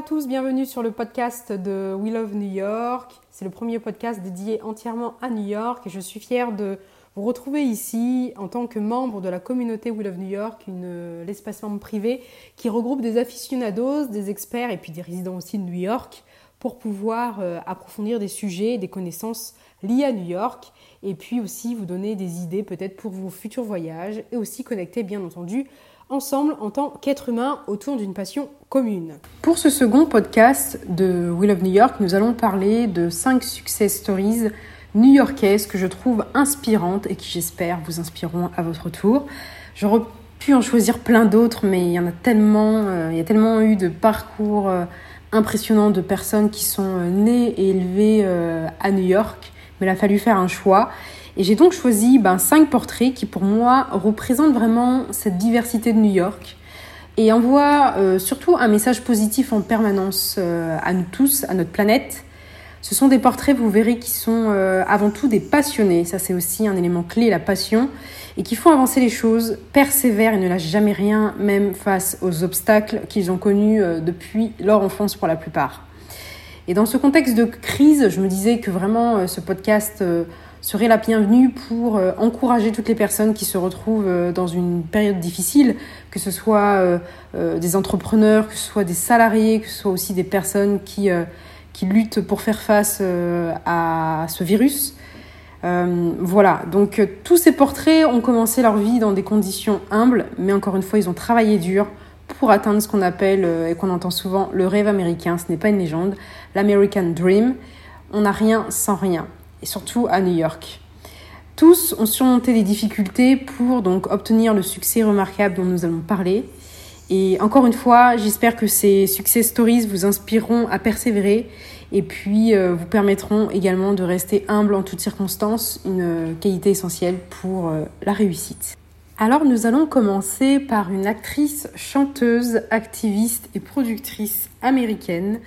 à tous, bienvenue sur le podcast de We Love New York. C'est le premier podcast dédié entièrement à New York et je suis fière de vous retrouver ici en tant que membre de la communauté We Love New York, l'espace membre privé qui regroupe des aficionados, des experts et puis des résidents aussi de New York pour pouvoir euh, approfondir des sujets, des connaissances liées à New York et puis aussi vous donner des idées peut-être pour vos futurs voyages et aussi connecter bien entendu ensemble en tant qu'être humain autour d'une passion commune. Pour ce second podcast de We Love New York, nous allons parler de 5 success stories new-yorkaises que je trouve inspirantes et qui j'espère vous inspireront à votre tour. J'aurais pu en choisir plein d'autres, mais il y en a tellement, euh, il y a tellement eu de parcours euh, impressionnants de personnes qui sont euh, nées et élevées à New York, mais il a fallu faire un choix. Et j'ai donc choisi ben, cinq portraits qui pour moi représentent vraiment cette diversité de New York et envoient euh, surtout un message positif en permanence euh, à nous tous, à notre planète. Ce sont des portraits, vous verrez, qui sont euh, avant tout des passionnés. Ça, c'est aussi un élément clé, la passion. Et qui font avancer les choses, persévèrent et ne lâchent jamais rien, même face aux obstacles qu'ils ont connus depuis leur enfance pour la plupart. Et dans ce contexte de crise, je me disais que vraiment ce podcast serait la bienvenue pour euh, encourager toutes les personnes qui se retrouvent euh, dans une période difficile, que ce soit euh, des entrepreneurs, que ce soit des salariés, que ce soit aussi des personnes qui, qui luttent pour faire face à ce virus. voilà, donc tous ces portraits ont commencé leur vie dans des conditions humbles, mais encore une fois, ils ont travaillé dur pour atteindre ce qu'on appelle et qu'on entend souvent le rêve américain. Ce n'est pas une légende, l'American Dream. On n'a rien sans rien et surtout à New York. Tous ont surmonté des difficultés pour donc obtenir le succès remarquable dont nous allons parler. Et encore une fois, j'espère que ces success stories vous inspireront à persévérer et puis euh, vous permettront également de rester humble en toutes circonstances, une qualité essentielle pour euh, la réussite. Alors nous allons commencer par une actrice, chanteuse, activiste et productrice américaine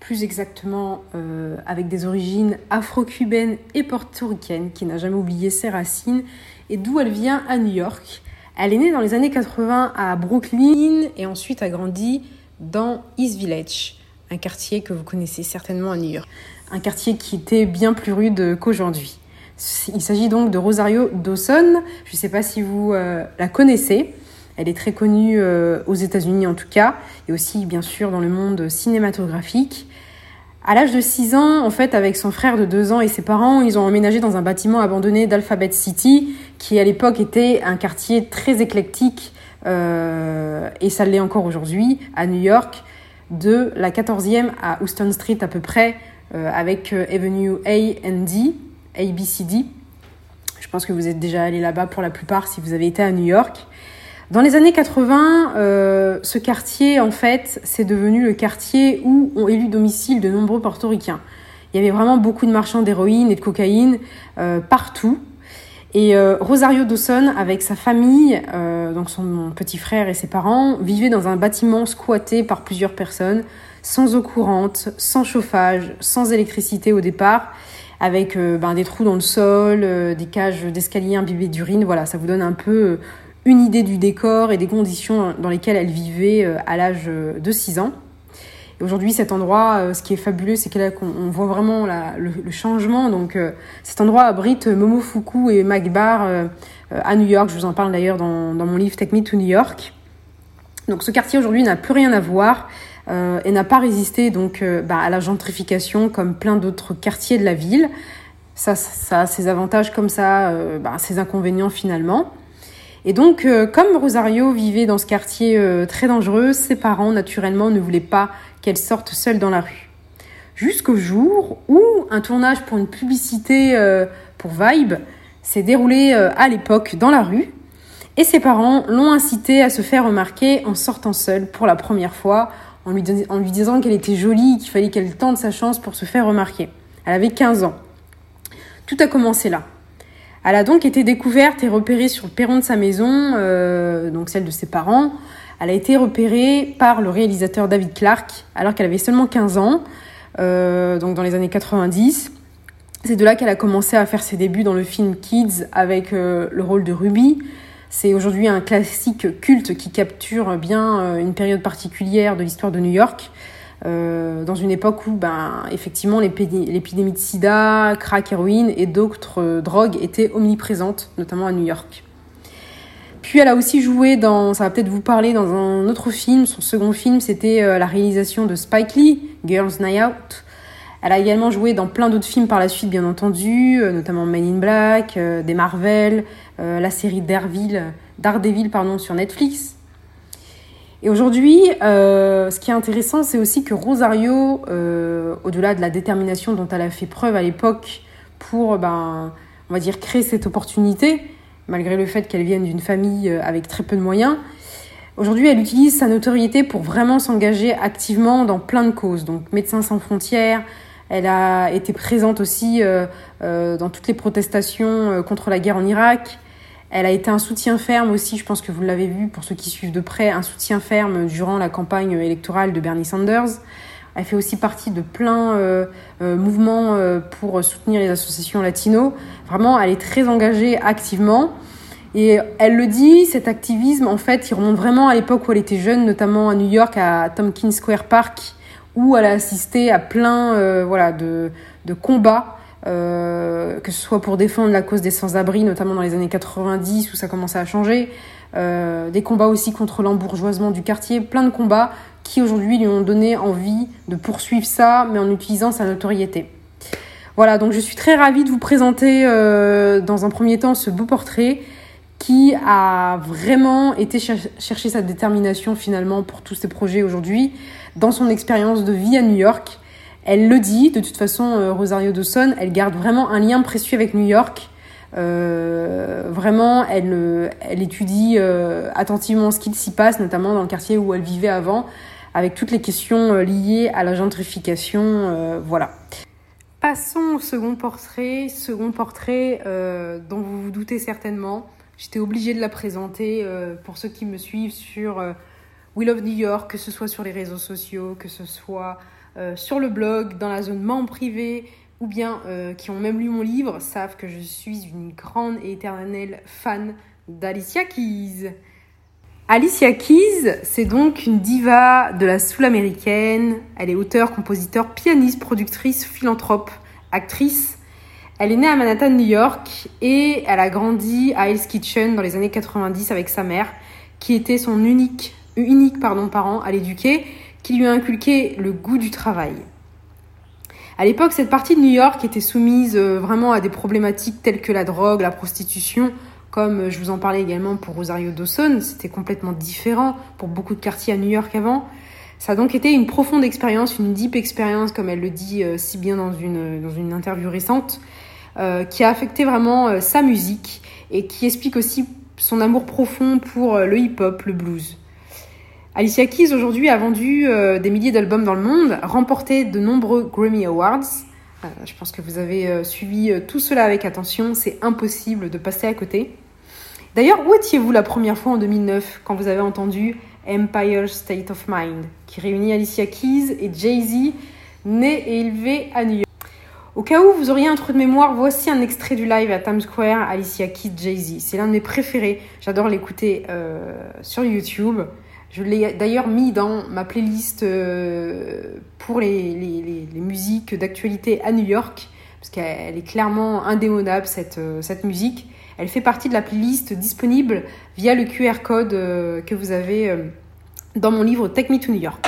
plus exactement euh, avec des origines afro-cubaines et portoricaines, qui n'a jamais oublié ses racines, et d'où elle vient à New York. Elle est née dans les années 80 à Brooklyn et ensuite a grandi dans East Village, un quartier que vous connaissez certainement à New York. Un quartier qui était bien plus rude qu'aujourd'hui. Il s'agit donc de Rosario Dawson. Je ne sais pas si vous euh, la connaissez. Elle est très connue euh, aux États-Unis en tout cas, et aussi bien sûr dans le monde cinématographique. À l'âge de 6 ans, en fait, avec son frère de 2 ans et ses parents, ils ont emménagé dans un bâtiment abandonné d'Alphabet City, qui à l'époque était un quartier très éclectique, euh, et ça l'est encore aujourd'hui, à New York, de la 14e à Houston Street à peu près, avec Avenue A and D, ABCD. Je pense que vous êtes déjà allé là-bas pour la plupart si vous avez été à New York. Dans les années 80, euh, ce quartier, en fait, c'est devenu le quartier où ont élu domicile de nombreux portoricains. Il y avait vraiment beaucoup de marchands d'héroïne et de cocaïne euh, partout. Et euh, Rosario Dawson, avec sa famille, donc son petit frère et ses parents, vivait dans un bâtiment squatté par plusieurs personnes, sans eau courante, sans chauffage, sans électricité au départ, avec euh, ben, des trous dans le sol, des cages d'escalier imbibées d'urine. Voilà, ça vous donne un peu une idée du décor et des conditions dans lesquelles elle vivait euh, à l'âge euh, de 6 ans. Aujourd'hui, cet endroit, euh, ce qui est fabuleux, c'est qu'on voit vraiment le, changement. Donc, cet endroit abrite Momofuku et Mike Bar à New York. Je vous en parle d'ailleurs dans, mon livre Take Me to New York. Donc, ce quartier aujourd'hui n'a plus rien à voir et n'a pas résisté donc bah, à la gentrification comme plein d'autres quartiers de la ville. Ça, ça a ses avantages comme ça, bah, ses inconvénients finalement. Et donc, euh, comme Rosario vivait dans ce quartier euh, très dangereux, ses parents, naturellement, ne voulaient pas qu'elle sorte seule dans la rue. Jusqu'au jour où un tournage pour une publicité euh, pour Vibe s'est déroulé à l'époque dans la rue. Et ses parents l'ont incitée à se faire remarquer en sortant seule pour la première fois, en lui, disant qu'elle était jolie, qu'il fallait qu'elle tente sa chance pour se faire remarquer. Elle avait 15 ans. Tout a commencé là. Elle a donc été découverte et repérée sur le perron de sa maison, euh, donc celle de ses parents. Elle a été repérée par le réalisateur David Clark alors qu'elle avait seulement 15 ans, euh, donc dans les années 90. C'est de là qu'elle a commencé à faire ses débuts dans le film Kids avec euh, le rôle de Ruby. C'est aujourd'hui un classique culte qui capture bien une période particulière de l'histoire de New York. dans une époque où, ben, effectivement, l'épidémie de sida, crack, héroïne et d'autres drogues étaient omniprésentes, notamment à New York. Puis elle a aussi joué dans, ça va peut-être vous parler, dans un autre film. Son second film, c'était la réalisation de Spike Lee, Girls Night Out. Elle a également joué dans plein d'autres films par la suite, bien entendu, euh, notamment Men in Black, euh, des Marvel, euh, la série Daredevil, pardon, sur Netflix. Et aujourd'hui, ce qui est intéressant, c'est aussi que Rosario, au-delà de la détermination dont elle a fait preuve à l'époque pour, ben, on va dire, créer cette opportunité, malgré le fait qu'elle vienne d'une famille avec très peu de moyens, Aujourd'hui, elle utilise sa notoriété pour vraiment s'engager activement dans plein de causes. Donc, Médecins sans frontières, elle a été présente aussi euh, euh, dans toutes les protestations euh, contre la guerre en Irak. Elle a été un soutien ferme aussi, je pense que vous l'avez vu pour ceux qui suivent de près, un soutien ferme durant la campagne électorale de Bernie Sanders. Elle fait aussi partie de plein mouvements pour soutenir les associations latino. Vraiment, elle est très engagée activement. Et elle le dit, cet activisme, en fait, il remonte vraiment à l'époque où elle était jeune, notamment à New York, à Tompkins Square Park, où elle a assisté à plein euh, voilà, de, de combats, euh, que ce soit pour défendre la cause des sans-abri, notamment dans les années 90 où ça commençait à changer, euh, des combats aussi contre l'embourgeoisement du quartier, plein de combats qui aujourd'hui lui ont donné envie de poursuivre ça, mais en utilisant sa notoriété. Voilà, donc je suis très ravie de vous présenter dans un premier temps ce beau portrait qui a vraiment été chercher sa détermination finalement pour tous ces projets aujourd'hui dans son expérience de vie à New York. Elle le dit, de toute façon, euh, Rosario Dawson, elle garde vraiment un lien précieux avec New York. Euh, vraiment, elle, elle étudie euh, attentivement ce qu'il s'y passe, notamment dans le quartier où elle vivait avant, avec toutes les questions liées à la gentrification. voilà. Passons au second portrait, second portrait dont vous vous doutez certainement. J'étais obligée de la présenter pour ceux qui me suivent sur We Love New York, que ce soit sur les réseaux sociaux, que ce soit euh, sur le blog, dans la zone membre privée, ou bien euh, qui ont même lu mon livre, savent que je suis une grande et éternelle fan d'Alicia Keys. Alicia Keys, c'est donc une diva de la soul américaine. Elle est auteure, compositeur, pianiste, productrice, philanthrope, actrice. Elle est née à Manhattan, New York, et elle a grandi à Hell's Kitchen dans les années 90 avec sa mère, qui était son unique unique pardon, parent à l'éduquer, qui lui a inculqué le goût du travail. À l'époque, cette partie de New York était soumise euh, vraiment à des problématiques telles que la drogue, la prostitution, comme euh, je vous en parlais également pour Rosario Dawson, c'était complètement différent pour beaucoup de quartiers à New York avant. Ça a donc été une profonde expérience, une deep expérience, comme elle le dit euh, si bien dans une, dans une interview récente, qui a affecté vraiment sa musique et qui explique aussi son amour profond pour le hip-hop, le blues. Alicia Keys aujourd'hui a vendu euh, des milliers d'albums dans le monde, remporté de nombreux Grammy Awards. Euh, je pense que vous avez euh, suivi tout cela avec attention, c'est impossible de passer à côté. D'ailleurs, où étiez-vous la première fois en 2009 quand vous avez entendu Empire State of Mind, qui réunit Alicia Keys et Jay-Z, nés et élevés à New York? Au cas où vous auriez un trou de mémoire, voici un extrait du live à Times Square, Alicia Keys, Jay-Z. C'est l'un de mes préférés, j'adore l'écouter sur YouTube. Je l'ai d'ailleurs mis dans ma playlist euh, pour les, musiques d'actualité à New York, parce qu'elle est clairement indémodable, cette, euh, musique. Elle fait partie de la playlist disponible via le QR code euh, que vous avez dans mon livre Take Me to New York.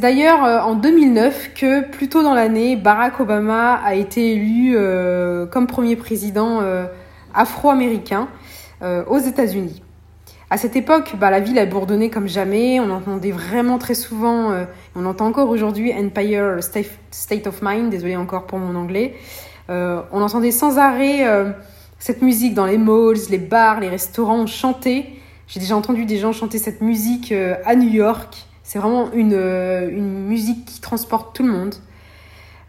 C'est d'ailleurs euh, en 2009 que, plus tôt dans l'année, Barack Obama a été élu euh, comme premier président euh, afro-américain aux États-Unis. À cette époque, bah, la ville a bourdonné comme jamais. On entendait vraiment très souvent, on entend encore aujourd'hui Empire State of Mind, désolé encore pour mon anglais. on entendait sans arrêt cette musique dans les malls, les bars, les restaurants, on chantait. J'ai déjà entendu des gens chanter cette musique à New York C'est vraiment une, une musique qui transporte tout le monde.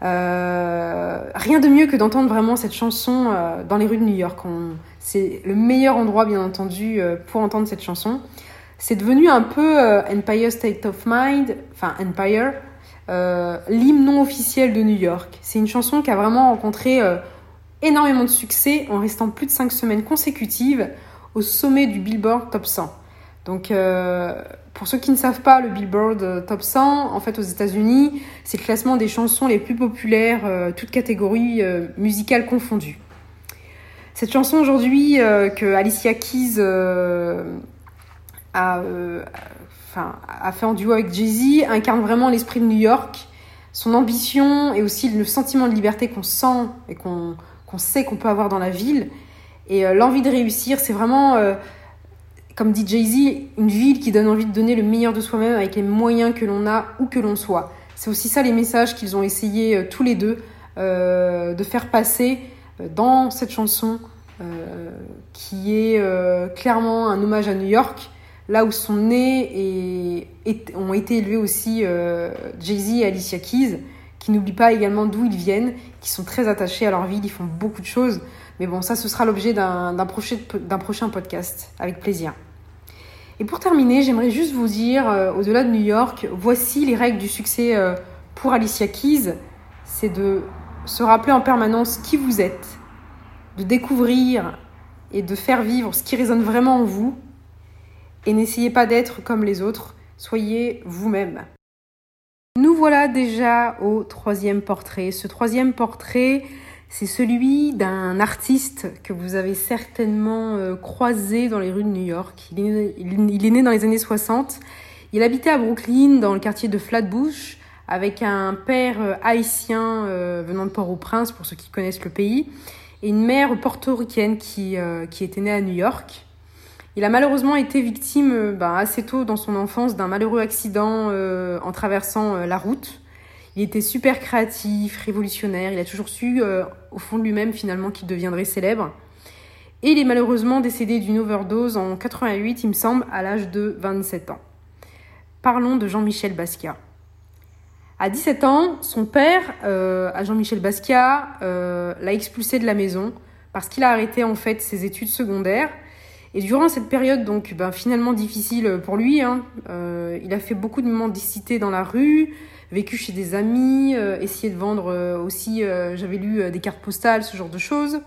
Euh, rien de mieux que d'entendre vraiment cette chanson euh, dans les rues de New York. C'est le meilleur endroit, bien entendu, euh, pour entendre cette chanson. C'est devenu un peu Empire State of Mind, enfin Empire, l'hymne non officiel de New York. C'est une chanson qui a vraiment rencontré énormément de succès en restant plus de 5 semaines consécutives au sommet du Billboard Top 100. Donc, euh, pour ceux qui ne savent pas, le Billboard euh, Top 100, en fait, aux États-Unis, c'est le classement des chansons les plus populaires, euh, toutes catégories euh, musicales confondues. Cette chanson aujourd'hui que Alicia Keys a, a fait en duo avec Jay-Z incarne vraiment l'esprit de New York, son ambition et aussi le sentiment de liberté qu'on sent et qu'on sait qu'on peut avoir dans la ville. Et l'envie de réussir, c'est vraiment comme dit Jay-Z, une ville qui donne envie de donner le meilleur de soi-même avec les moyens que l'on a ou que l'on soit. C'est aussi ça les messages qu'ils ont essayé euh, tous les deux euh, de faire passer euh, dans cette chanson qui est clairement un hommage à New York, là où sont nés et, ont été élevés aussi Jay-Z et Alicia Keys, qui n'oublient pas également d'où ils viennent, qui sont très attachés à leur ville, ils font beaucoup de choses. Mais bon, ça, ce sera l'objet d'un prochain, prochain podcast, avec plaisir. Et pour terminer, j'aimerais juste vous dire, euh, au-delà de New York, voici les règles du succès euh, pour Alicia Keys. C'est de se rappeler en permanence qui vous êtes, de découvrir et de faire vivre ce qui résonne vraiment en vous. Et n'essayez pas d'être comme les autres, soyez vous-même. Nous voilà déjà au troisième portrait. Ce troisième portrait, c'est celui d'un artiste que vous avez certainement euh, croisé dans les rues de New York. Il est, né dans les années 60. Il habitait à Brooklyn, dans le quartier de Flatbush, avec un père euh, haïtien euh, venant de Port-au-Prince, pour ceux qui connaissent le pays, et une mère portoricaine qui, était née à New York. Il a malheureusement été victime ben, assez tôt dans son enfance d'un malheureux accident en traversant la route. Il était super créatif, révolutionnaire. Il a toujours su, euh, au fond de lui-même, finalement, qu'il deviendrait célèbre. Et il est malheureusement décédé d'une overdose en 88, il me semble, à l'âge de 27 ans. Parlons de Jean-Michel Basquiat. À 17 ans, son père, euh, à Jean-Michel Basquiat, euh, l'a expulsé de la maison parce qu'il a arrêté en fait ses études secondaires. Et durant cette période, donc ben, finalement difficile pour lui, hein, il a fait beaucoup de mendicité dans la rue, vécu chez des amis, euh, essayé de vendre euh, aussi, euh, j'avais lu des cartes postales, ce genre de choses.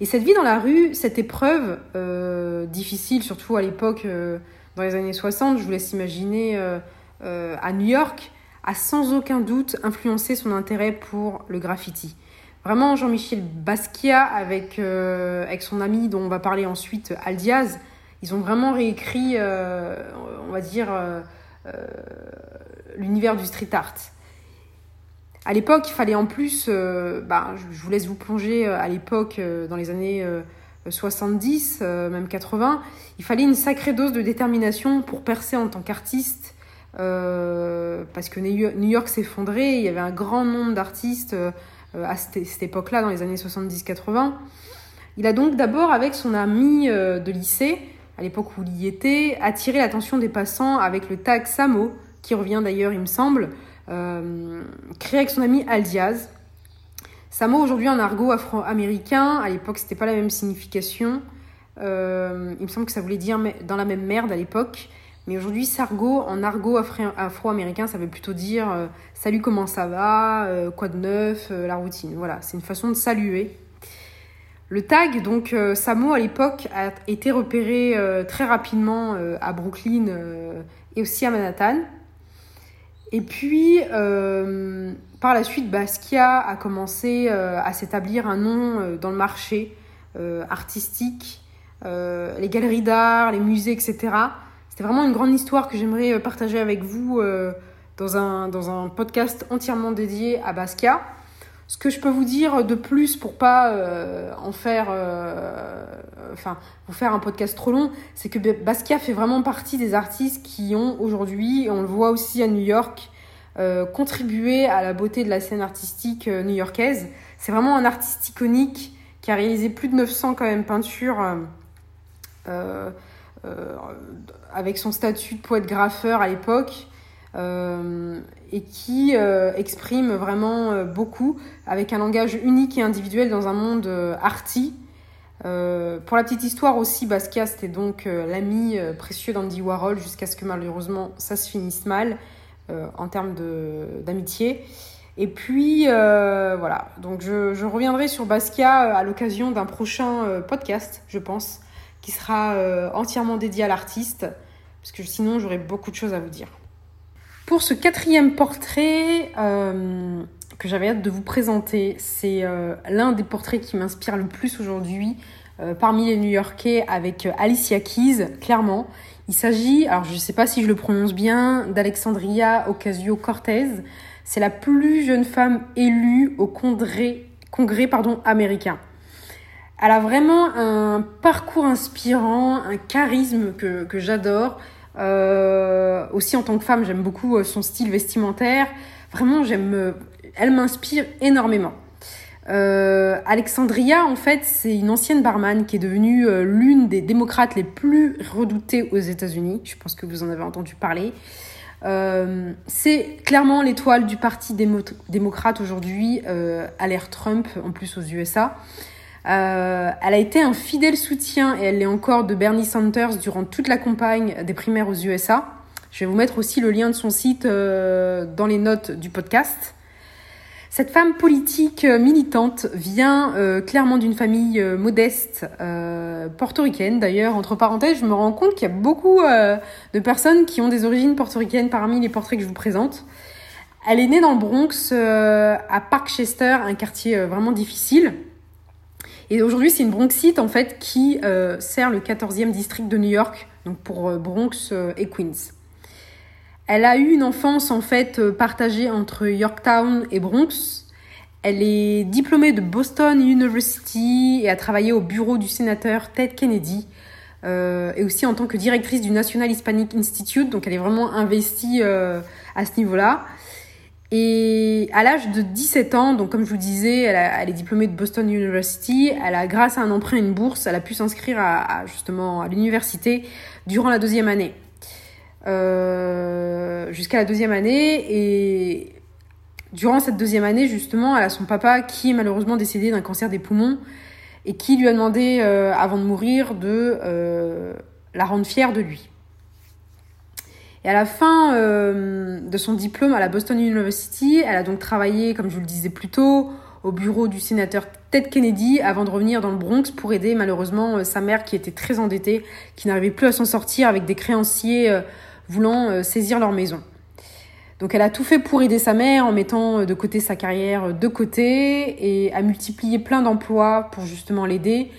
Et cette vie dans la rue, cette épreuve difficile, surtout à l'époque, dans les années 60, je vous laisse imaginer, à New York, a sans aucun doute influencé son intérêt pour le graffiti. Vraiment, Jean-Michel Basquiat, avec, avec son ami dont on va parler ensuite, Aldiaz, ils ont vraiment réécrit, on va dire, l'univers du street art. À l'époque, il fallait en plus, euh, bah, je vous laisse vous plonger euh, à l'époque, euh, dans les années 70, même 80, il fallait une sacrée dose de détermination pour percer en tant qu'artiste, parce que New York s'effondrait, il y avait un grand nombre d'artistes à cette, cette époque-là, dans les années 70-80. Il a donc d'abord, avec son ami de lycée, à l'époque où il y était, attiré l'attention des passants avec le tag Samo, qui revient d'ailleurs, il me semble, euh, créé avec son ami Al Diaz. Samo, aujourd'hui, en argot afro-américain. À l'époque, c'était pas la même signification. Euh, il me semble que ça voulait dire dans la même merde à l'époque. Mais aujourd'hui, Sargo, en argot afro-américain, ça veut plutôt dire euh, salut, comment ça va, quoi de neuf, la routine? Voilà, c'est une façon de saluer. Le tag, donc Samo à l'époque, a été repéré très rapidement à Brooklyn et aussi à Manhattan. Et puis, euh, par la suite, Basquiat a commencé euh, à s'établir un nom euh, dans le marché artistique, les galeries d'art, les musées, etc. C'était vraiment une grande histoire que j'aimerais partager avec vous dans, un, dans un podcast entièrement dédié à Basquiat. Ce que je peux vous dire de plus pour pas en faire, enfin, vous faire un podcast trop long, c'est que Basquiat fait vraiment partie des artistes qui ont aujourd'hui, on le voit aussi à New York, euh, contribué à la beauté de la scène artistique euh, new-yorkaise. C'est vraiment un artiste iconique qui a réalisé plus de 900 quand même peintures euh, avec son statut de poète-graffeur à l'époque. Et qui exprime vraiment beaucoup avec un langage unique et individuel dans un monde arty. pour la petite histoire aussi, Basquiat c'était donc l'ami précieux d'Andy Warhol jusqu'à ce que malheureusement ça se finisse mal en termes d'amitié. Et puis euh, voilà, donc je, je, reviendrai sur Basquiat euh, à l'occasion d'un prochain euh, podcast, je pense, qui sera entièrement dédié à l'artiste, parce que sinon j'aurais beaucoup de choses à vous dire. Pour ce quatrième portrait que j'avais hâte de vous présenter, c'est l'un des portraits qui m'inspire le plus aujourd'hui parmi les New-Yorkais avec Alicia Keys, clairement. Il s'agit, alors je ne sais pas si je le prononce bien, d'Alexandria Ocasio-Cortez. C'est la plus jeune femme élue au congrès, congrès pardon, américain. Elle a vraiment un parcours inspirant, un charisme que j'adore. Euh, aussi en tant que femme, j'aime beaucoup euh, son style vestimentaire. Vraiment, j'aime, euh, elle m'inspire énormément. Alexandria, en fait, c'est une ancienne barman qui est devenue l'une des démocrates les plus redoutées aux États-Unis. Je pense que vous en avez entendu parler. C'est clairement l'étoile du Parti démocrate aujourd'hui, à l'ère Trump, en plus aux USA. Euh, elle a été un fidèle soutien, et elle l'est encore, de Bernie Sanders durant toute la campagne des primaires aux USA. Je vais vous mettre aussi le lien de son site dans les notes du podcast. Cette femme politique euh, militante vient euh, clairement d'une famille euh, modeste, portoricaine d'ailleurs. Entre parenthèses, je me rends compte qu'il y a beaucoup de personnes qui ont des origines portoricaines parmi les portraits que je vous présente. Elle est née dans le Bronx, à Parkchester, un quartier vraiment difficile. Et aujourd'hui, c'est une Bronxite en fait qui sert le 14e district de New York, donc pour Bronx et Queens. Elle a eu une enfance en fait euh, partagée entre Yorktown et Bronx. Elle est diplômée de Boston University et a travaillé au bureau du sénateur Ted Kennedy euh, et aussi en tant que directrice du National Hispanic Institute. Donc elle est vraiment investie euh, à ce niveau-là. Et à l'âge de 17 ans, donc comme je vous disais, elle, est diplômée de Boston University. Elle a, grâce à un emprunt et une bourse, elle a pu s'inscrire à, justement à l'université durant la deuxième année. Euh, jusqu'à la deuxième année. Et durant cette deuxième année, justement, elle a son papa qui est malheureusement décédé d'un cancer des poumons et qui lui a demandé, euh, avant de mourir, de euh, la rendre fière de lui. Et à la fin de son diplôme à la Boston University, elle a donc travaillé, comme je vous le disais plus tôt, au bureau du sénateur Ted Kennedy avant de revenir dans le Bronx pour aider malheureusement sa mère qui était très endettée, qui n'arrivait plus à s'en sortir avec des créanciers voulant euh, saisir leur maison. Donc elle a tout fait pour aider sa mère en mettant euh, de côté sa carrière euh, de côté et a multiplié plein d'emplois pour justement l'aider.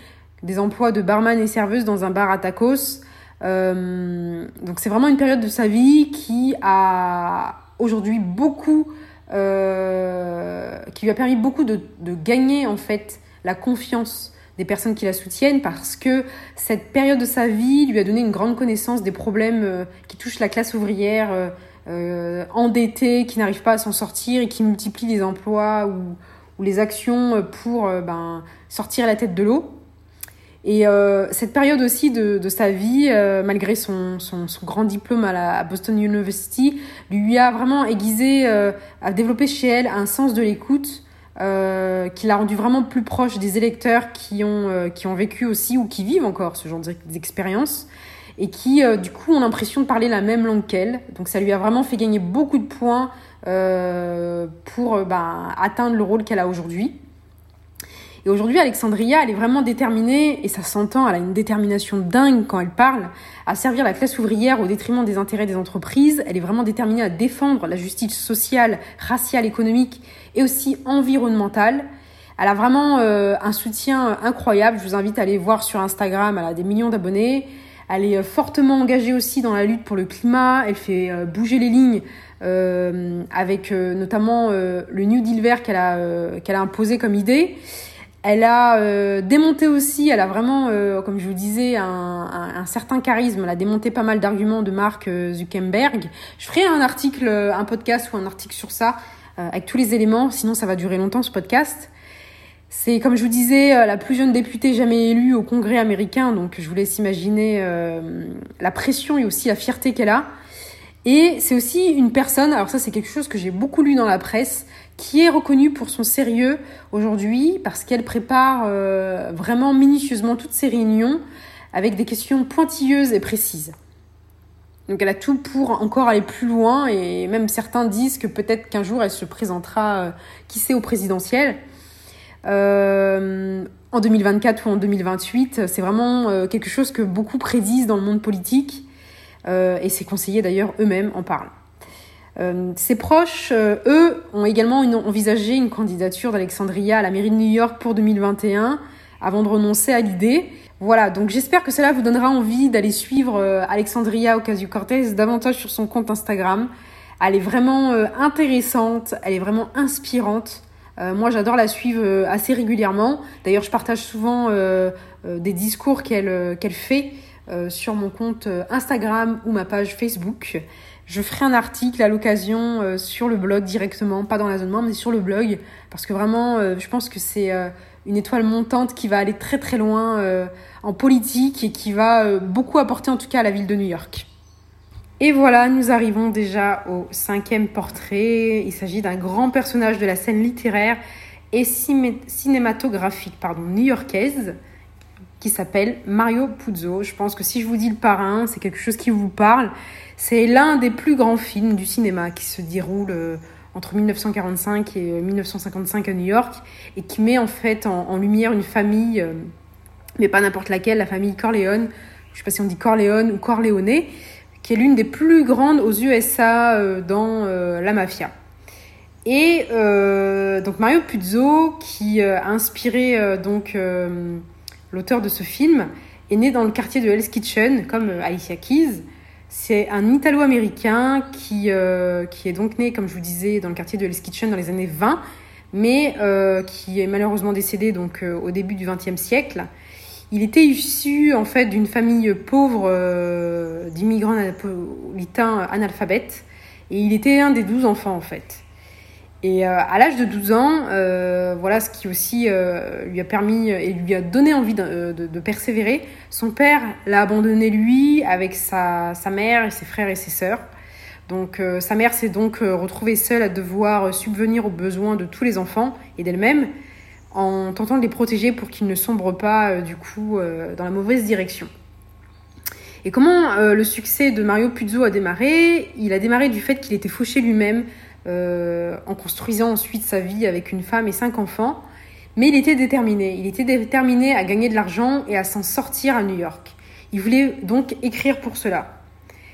Des emplois de barman et serveuse dans un bar à tacos. Donc c'est vraiment une période de sa vie qui a aujourd'hui beaucoup, qui lui a permis beaucoup de, gagner en fait la confiance des personnes qui la soutiennent parce que cette période de sa vie lui a donné une grande connaissance des problèmes euh, qui touchent la classe ouvrière euh, euh, endettée, qui n'arrive pas à s'en sortir et qui multiplie les emplois ou, ou les actions pour ben, sortir la tête de l'eau. Et cette période aussi de, sa vie, malgré son, son, grand diplôme à Boston University, lui a vraiment aiguisé, a développé chez elle un sens de l'écoute euh, qui l'a rendu vraiment plus proche des électeurs qui ont, euh, qui ont vécu aussi ou qui vivent encore ce genre d'expérience et qui, euh, du coup, ont l'impression de parler la même langue qu'elle. Donc ça lui a vraiment fait gagner beaucoup de points pour bah, atteindre le rôle qu'elle a aujourd'hui. Et aujourd'hui, Alexandria, elle est vraiment déterminée, et ça s'entend, elle a une détermination dingue quand elle parle, à servir la classe ouvrière au détriment des intérêts des entreprises. Elle est vraiment déterminée à défendre la justice sociale, raciale, économique et aussi environnementale. Elle a vraiment euh, un soutien incroyable. Je vous invite à aller voir sur Instagram. Elle a des millions d'abonnés. Elle est euh, fortement engagée aussi dans la lutte pour le climat. Elle fait euh, bouger les lignes avec notamment le New Deal vert qu'elle a, qu'elle a imposé comme idée. Elle a euh, démonté aussi, elle a vraiment, euh, comme je vous disais, un, un, certain charisme. Elle a démonté pas mal d'arguments de Mark euh, Zuckerberg. Je ferai un article, un podcast ou un article sur ça, avec tous les éléments, sinon ça va durer longtemps ce podcast. C'est, comme je vous disais, la plus jeune députée jamais élue au Congrès américain, donc je vous laisse imaginer la pression et aussi la fierté qu'elle a. Et c'est aussi une personne, alors ça c'est quelque chose que j'ai beaucoup lu dans la presse, qui est reconnue pour son sérieux aujourd'hui parce qu'elle prépare euh, vraiment minutieusement toutes ses réunions avec des questions pointilleuses et précises. Donc elle a tout pour encore aller plus loin et même certains disent que peut-être qu'un jour elle se présentera, euh, qui sait, au présidentiel. Euh, en 2024 ou en 2028, c'est vraiment quelque chose que beaucoup prédisent dans le monde politique et ses conseillers d'ailleurs eux-mêmes en parlent. Euh, ses proches, euh, eux, ont également envisagé une candidature d'Alexandria à la mairie de New York pour 2021 avant de renoncer à l'idée. Voilà, donc j'espère que cela vous donnera envie d'aller suivre Alexandria Ocasio-Cortez davantage sur son compte Instagram. Elle est vraiment intéressante, elle est vraiment inspirante. moi, j'adore la suivre assez régulièrement. D'ailleurs, je partage souvent des discours qu'elle fait euh, sur mon compte euh, Instagram ou ma page Facebook. Je ferai un article à l'occasion euh, sur le blog directement, pas dans la zone membre, mais sur le blog, parce que vraiment, je pense que c'est une étoile montante qui va aller très très loin en politique et qui va beaucoup apporter en tout cas à la ville de New York. Et voilà, nous arrivons déjà au cinquième portrait. Il s'agit d'un grand personnage de la scène littéraire et cinématographique pardon, new-yorkaise qui s'appelle Mario Puzo. Je pense que si je vous dis le parrain, c'est quelque chose qui vous parle. C'est l'un des plus grands films du cinéma qui se déroule euh, entre 1945 et 1955 euh, à New York et qui met en fait en, lumière une famille, euh, mais pas n'importe laquelle, la famille Corleone. Je sais pas si on dit Corleone ou Corleone, qui est l'une des plus grandes aux USA dans la mafia. Et donc Mario Puzo, qui a inspiré donc l'auteur de ce film, est né dans le quartier de Hell's Kitchen, comme euh, Alicia Keys. C'est un Italo-américain qui, euh, qui est donc né, comme je vous disais, dans le quartier de Hell's Kitchen dans les années 20, mais euh, qui est malheureusement décédé donc au début du XXe siècle. Il était issu en fait d'une famille pauvre d'immigrants napolitains analphabètes, et il était un des douze enfants en fait. Et euh, à l'âge de 12 ans, euh, voilà ce qui aussi euh, lui a permis et lui a donné envie de, persévérer. Son père l'a abandonné lui avec sa, sa, mère et ses frères et ses sœurs. Donc sa mère s'est donc retrouvée seule à devoir subvenir aux besoins de tous les enfants et d'elle-même en tentant de les protéger pour qu'ils ne sombrent pas du coup dans la mauvaise direction. Et comment le succès de Mario Puzo a démarré? Il a démarré du fait qu'il était fauché lui-même euh, en construisant ensuite sa vie avec une femme et cinq enfants. Mais il était déterminé. Il était déterminé à gagner de l'argent et à s'en sortir à New York. Il voulait donc écrire pour cela.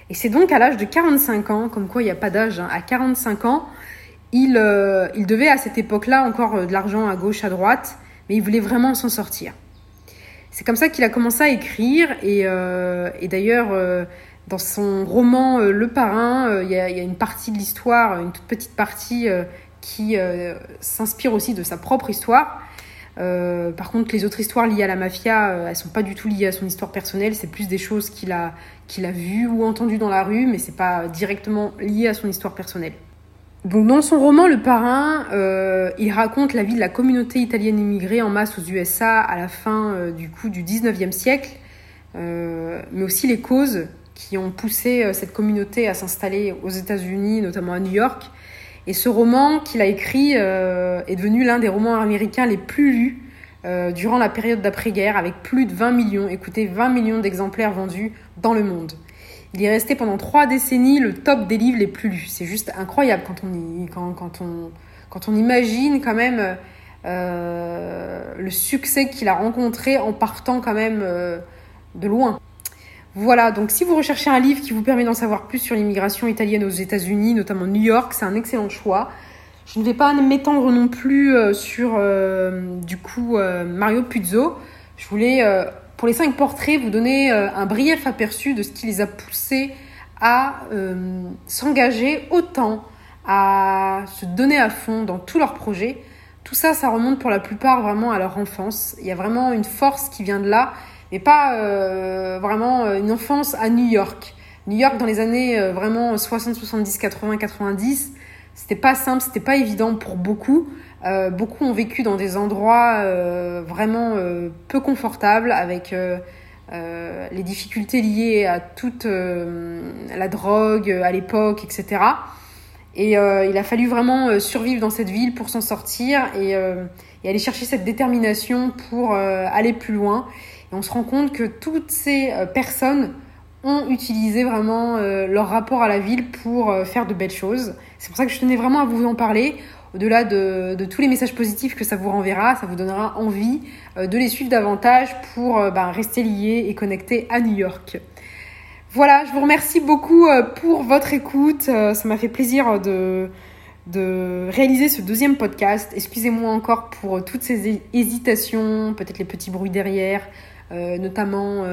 Et c'est donc à l'âge de 45 ans, comme quoi il n'y a pas d'âge, hein, à 45 ans, il, euh, il devait à cette époque-là encore euh, de l'argent à gauche, à droite, mais il voulait vraiment s'en sortir. C'est comme ça qu'il a commencé à écrire et, et d'ailleurs dans son roman euh, Le Parrain, euh, il y, a une partie de l'histoire, une toute petite partie euh, qui s'inspire aussi de sa propre histoire. par contre, les autres histoires liées à la mafia, elles sont pas du tout liées à son histoire personnelle. C'est plus des choses qu'il a, qu'il a vues ou entendues dans la rue, mais c'est pas directement lié à son histoire personnelle. Donc, dans son roman Le Parrain, il raconte la vie de la communauté italienne immigrée en masse aux USA à la fin du coup du 19e siècle, mais aussi les causes qui ont poussé euh, cette communauté à s'installer aux États-Unis, notamment à New York. Et ce roman qu'il a écrit euh, est devenu l'un des romans américains les plus lus euh, durant la période d'après-guerre, avec plus de 20 millions, écoutez, 20 millions d'exemplaires vendus dans le monde. Il est resté pendant trois décennies le top des livres les plus lus. C'est juste incroyable quand on, quand, quand, on, quand on imagine quand même le succès qu'il a rencontré en partant quand même de loin. Voilà, donc si vous recherchez un livre qui vous permet d'en savoir plus sur l'immigration italienne aux États-Unis, notamment New York, c'est un excellent choix. Je ne vais pas m'étendre non plus euh, sur euh, du coup euh, Mario Puzo. Je voulais, pour les cinq portraits, vous donner un brief aperçu de ce qui les a poussés à s'engager autant, à se donner à fond dans tous leurs projets. Tout ça, ça remonte pour la plupart vraiment à leur enfance. Il y a vraiment une force qui vient de là mais pas euh, vraiment euh, une enfance à New York. New York dans les années euh, vraiment 60, 70, 80, 90, C'était pas simple, c'était pas évident pour beaucoup. beaucoup ont vécu dans des endroits vraiment peu confortables avec les difficultés liées à toute la drogue à l'époque, etc. Et il a fallu vraiment survivre dans cette ville pour s'en sortir et, et, aller chercher cette détermination pour aller plus loin. Et on se rend compte que toutes ces personnes ont utilisé vraiment euh, leur rapport à la ville pour euh, faire de belles choses. C'est pour ça que je tenais vraiment à vous en parler. Au-delà de, tous les messages positifs que ça vous renverra, ça vous donnera envie euh, de les suivre davantage pour ben, rester liés et connectés à New York. Voilà, je vous remercie beaucoup pour votre écoute. ça m'a fait plaisir de réaliser ce deuxième podcast. Excusez-moi encore pour toutes ces hésitations, peut-être les petits bruits derrière, notamment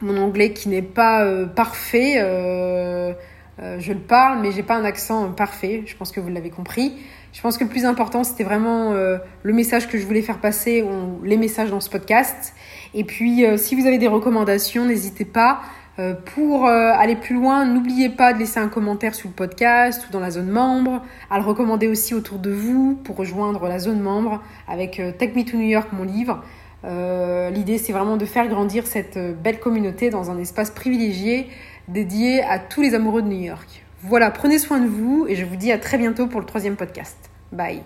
mon anglais qui n'est pas euh, parfait. Euh, euh, je le parle, mais j'ai pas un accent parfait. Je pense que vous l'avez compris. Je pense que le plus important, c'était vraiment le message que je voulais faire passer, les messages dans ce podcast. Et puis, si vous avez des recommandations, n'hésitez pas. pour aller plus loin, n'oubliez pas de laisser un commentaire sur le podcast ou dans la zone membre, à le recommander aussi autour de vous pour rejoindre la zone membre avec Take Me to New York, mon livre. Euh, l'idée, c'est vraiment de faire grandir cette euh, belle communauté dans un espace privilégié dédié à tous les amoureux de New York. Voilà, prenez soin de vous et je vous dis à très bientôt pour le troisième podcast. Bye.